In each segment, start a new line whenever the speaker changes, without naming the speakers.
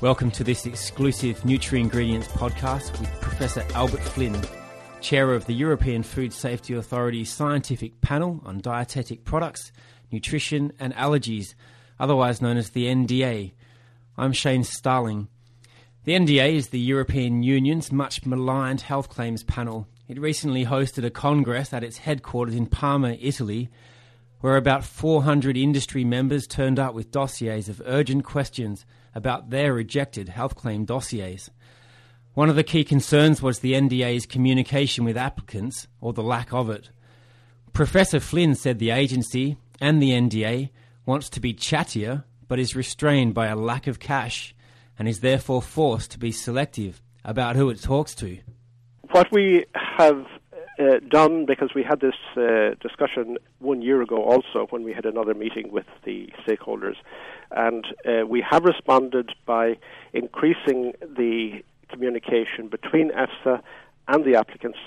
Welcome to this exclusive NutraIngredients podcast with Professor Albert Flynn, Chair of the European Food Safety Authority's Scientific Panel on Dietetic Products, Nutrition and Allergies, otherwise known as the NDA. I'm Shane Starling. The NDA is the European Union's much maligned health claims panel. It recently hosted a congress at its headquarters in Parma, Italy, where about 400 industry members turned up with dossiers of urgent questions about their rejected health claim dossiers. One of the key concerns was the NDA's communication with applicants, or the lack of it. Professor Flynn said the agency and the NDA wants to be chattier, but is restrained by a lack of cash and is therefore forced to be selective about who it talks to.
What we have uh, done because we had this uh, discussion one year ago also when we had another meeting with the stakeholders. And uh, we have responded by increasing the communication between EFSA and the applicants,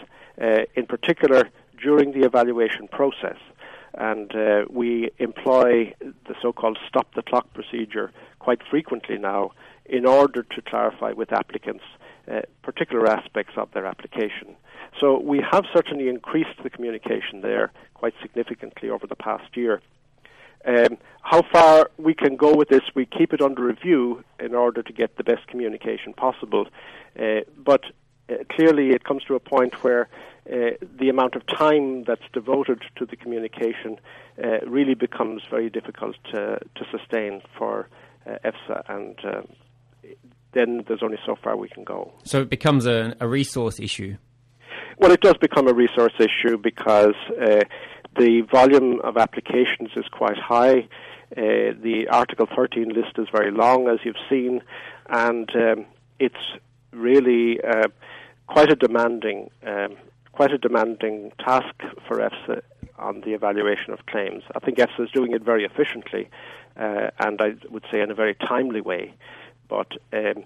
uh, in particular during the evaluation process. And uh, we employ the so called stop the clock procedure quite frequently now in order to clarify with applicants uh, particular aspects of their application. So we have certainly increased the communication there quite significantly over the past year. Um, how far we can go with this, we keep it under review in order to get the best communication possible. Uh, but uh, clearly, it comes to a point where uh, the amount of time that's devoted to the communication uh, really becomes very difficult to, to sustain for uh, EFSA and um, then there's only so far we can go.
So it becomes a, a resource issue.
Well, it does become a resource issue because uh, the volume of applications is quite high. Uh, the Article 13 list is very long, as you've seen, and um, it's really uh, quite a demanding, um, quite a demanding task for EFSA on the evaluation of claims. I think EFSA is doing it very efficiently, uh, and I would say in a very timely way but um,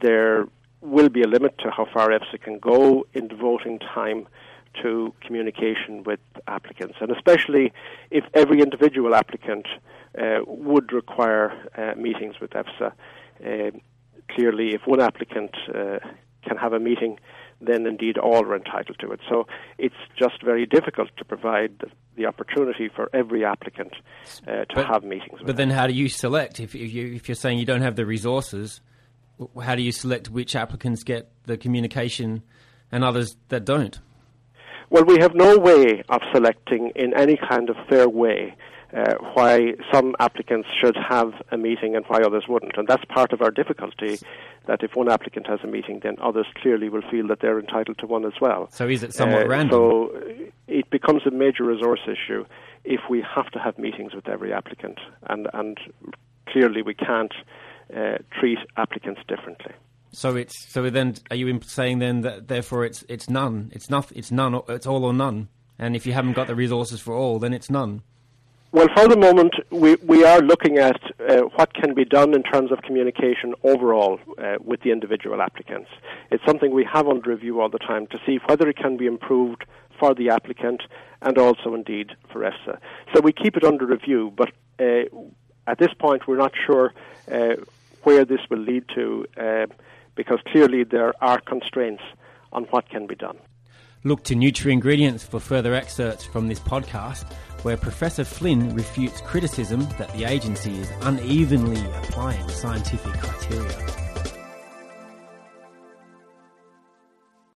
there will be a limit to how far EFSA can go in devoting time to communication with applicants, and especially if every individual applicant uh, would require uh, meetings with EFSA. Uh, clearly, if one applicant uh, can have a meeting, then indeed all are entitled to it. So it's just very difficult to provide the, opportunity for every applicant uh, to
but,
have meetings.
But then, how do you select if, if, you, if you're saying you don't have the resources? How do you select which applicants get the communication and others that don't?
Well, we have no way of selecting in any kind of fair way uh, why some applicants should have a meeting and why others wouldn't. And that's part of our difficulty that if one applicant has a meeting, then others clearly will feel that they're entitled to one as well.
So is it somewhat
uh,
random?
So it becomes a major resource issue if we have to have meetings with every applicant. And, and clearly we can't uh, treat applicants differently.
So it's so then are you saying then that therefore it's it's none it's not it's none it's all or none and if you haven't got the resources for all then it's none.
Well, for the moment, we, we are looking at uh, what can be done in terms of communication overall uh, with the individual applicants. It's something we have under review all the time to see whether it can be improved for the applicant and also indeed for EFSA. So we keep it under review, but uh, at this point, we're not sure uh, where this will lead to uh, because clearly there are constraints on what can be done.
Look to NutraIngredients for further excerpts from this podcast, where Professor Flynn refutes criticism that the agency is unevenly applying scientific criteria.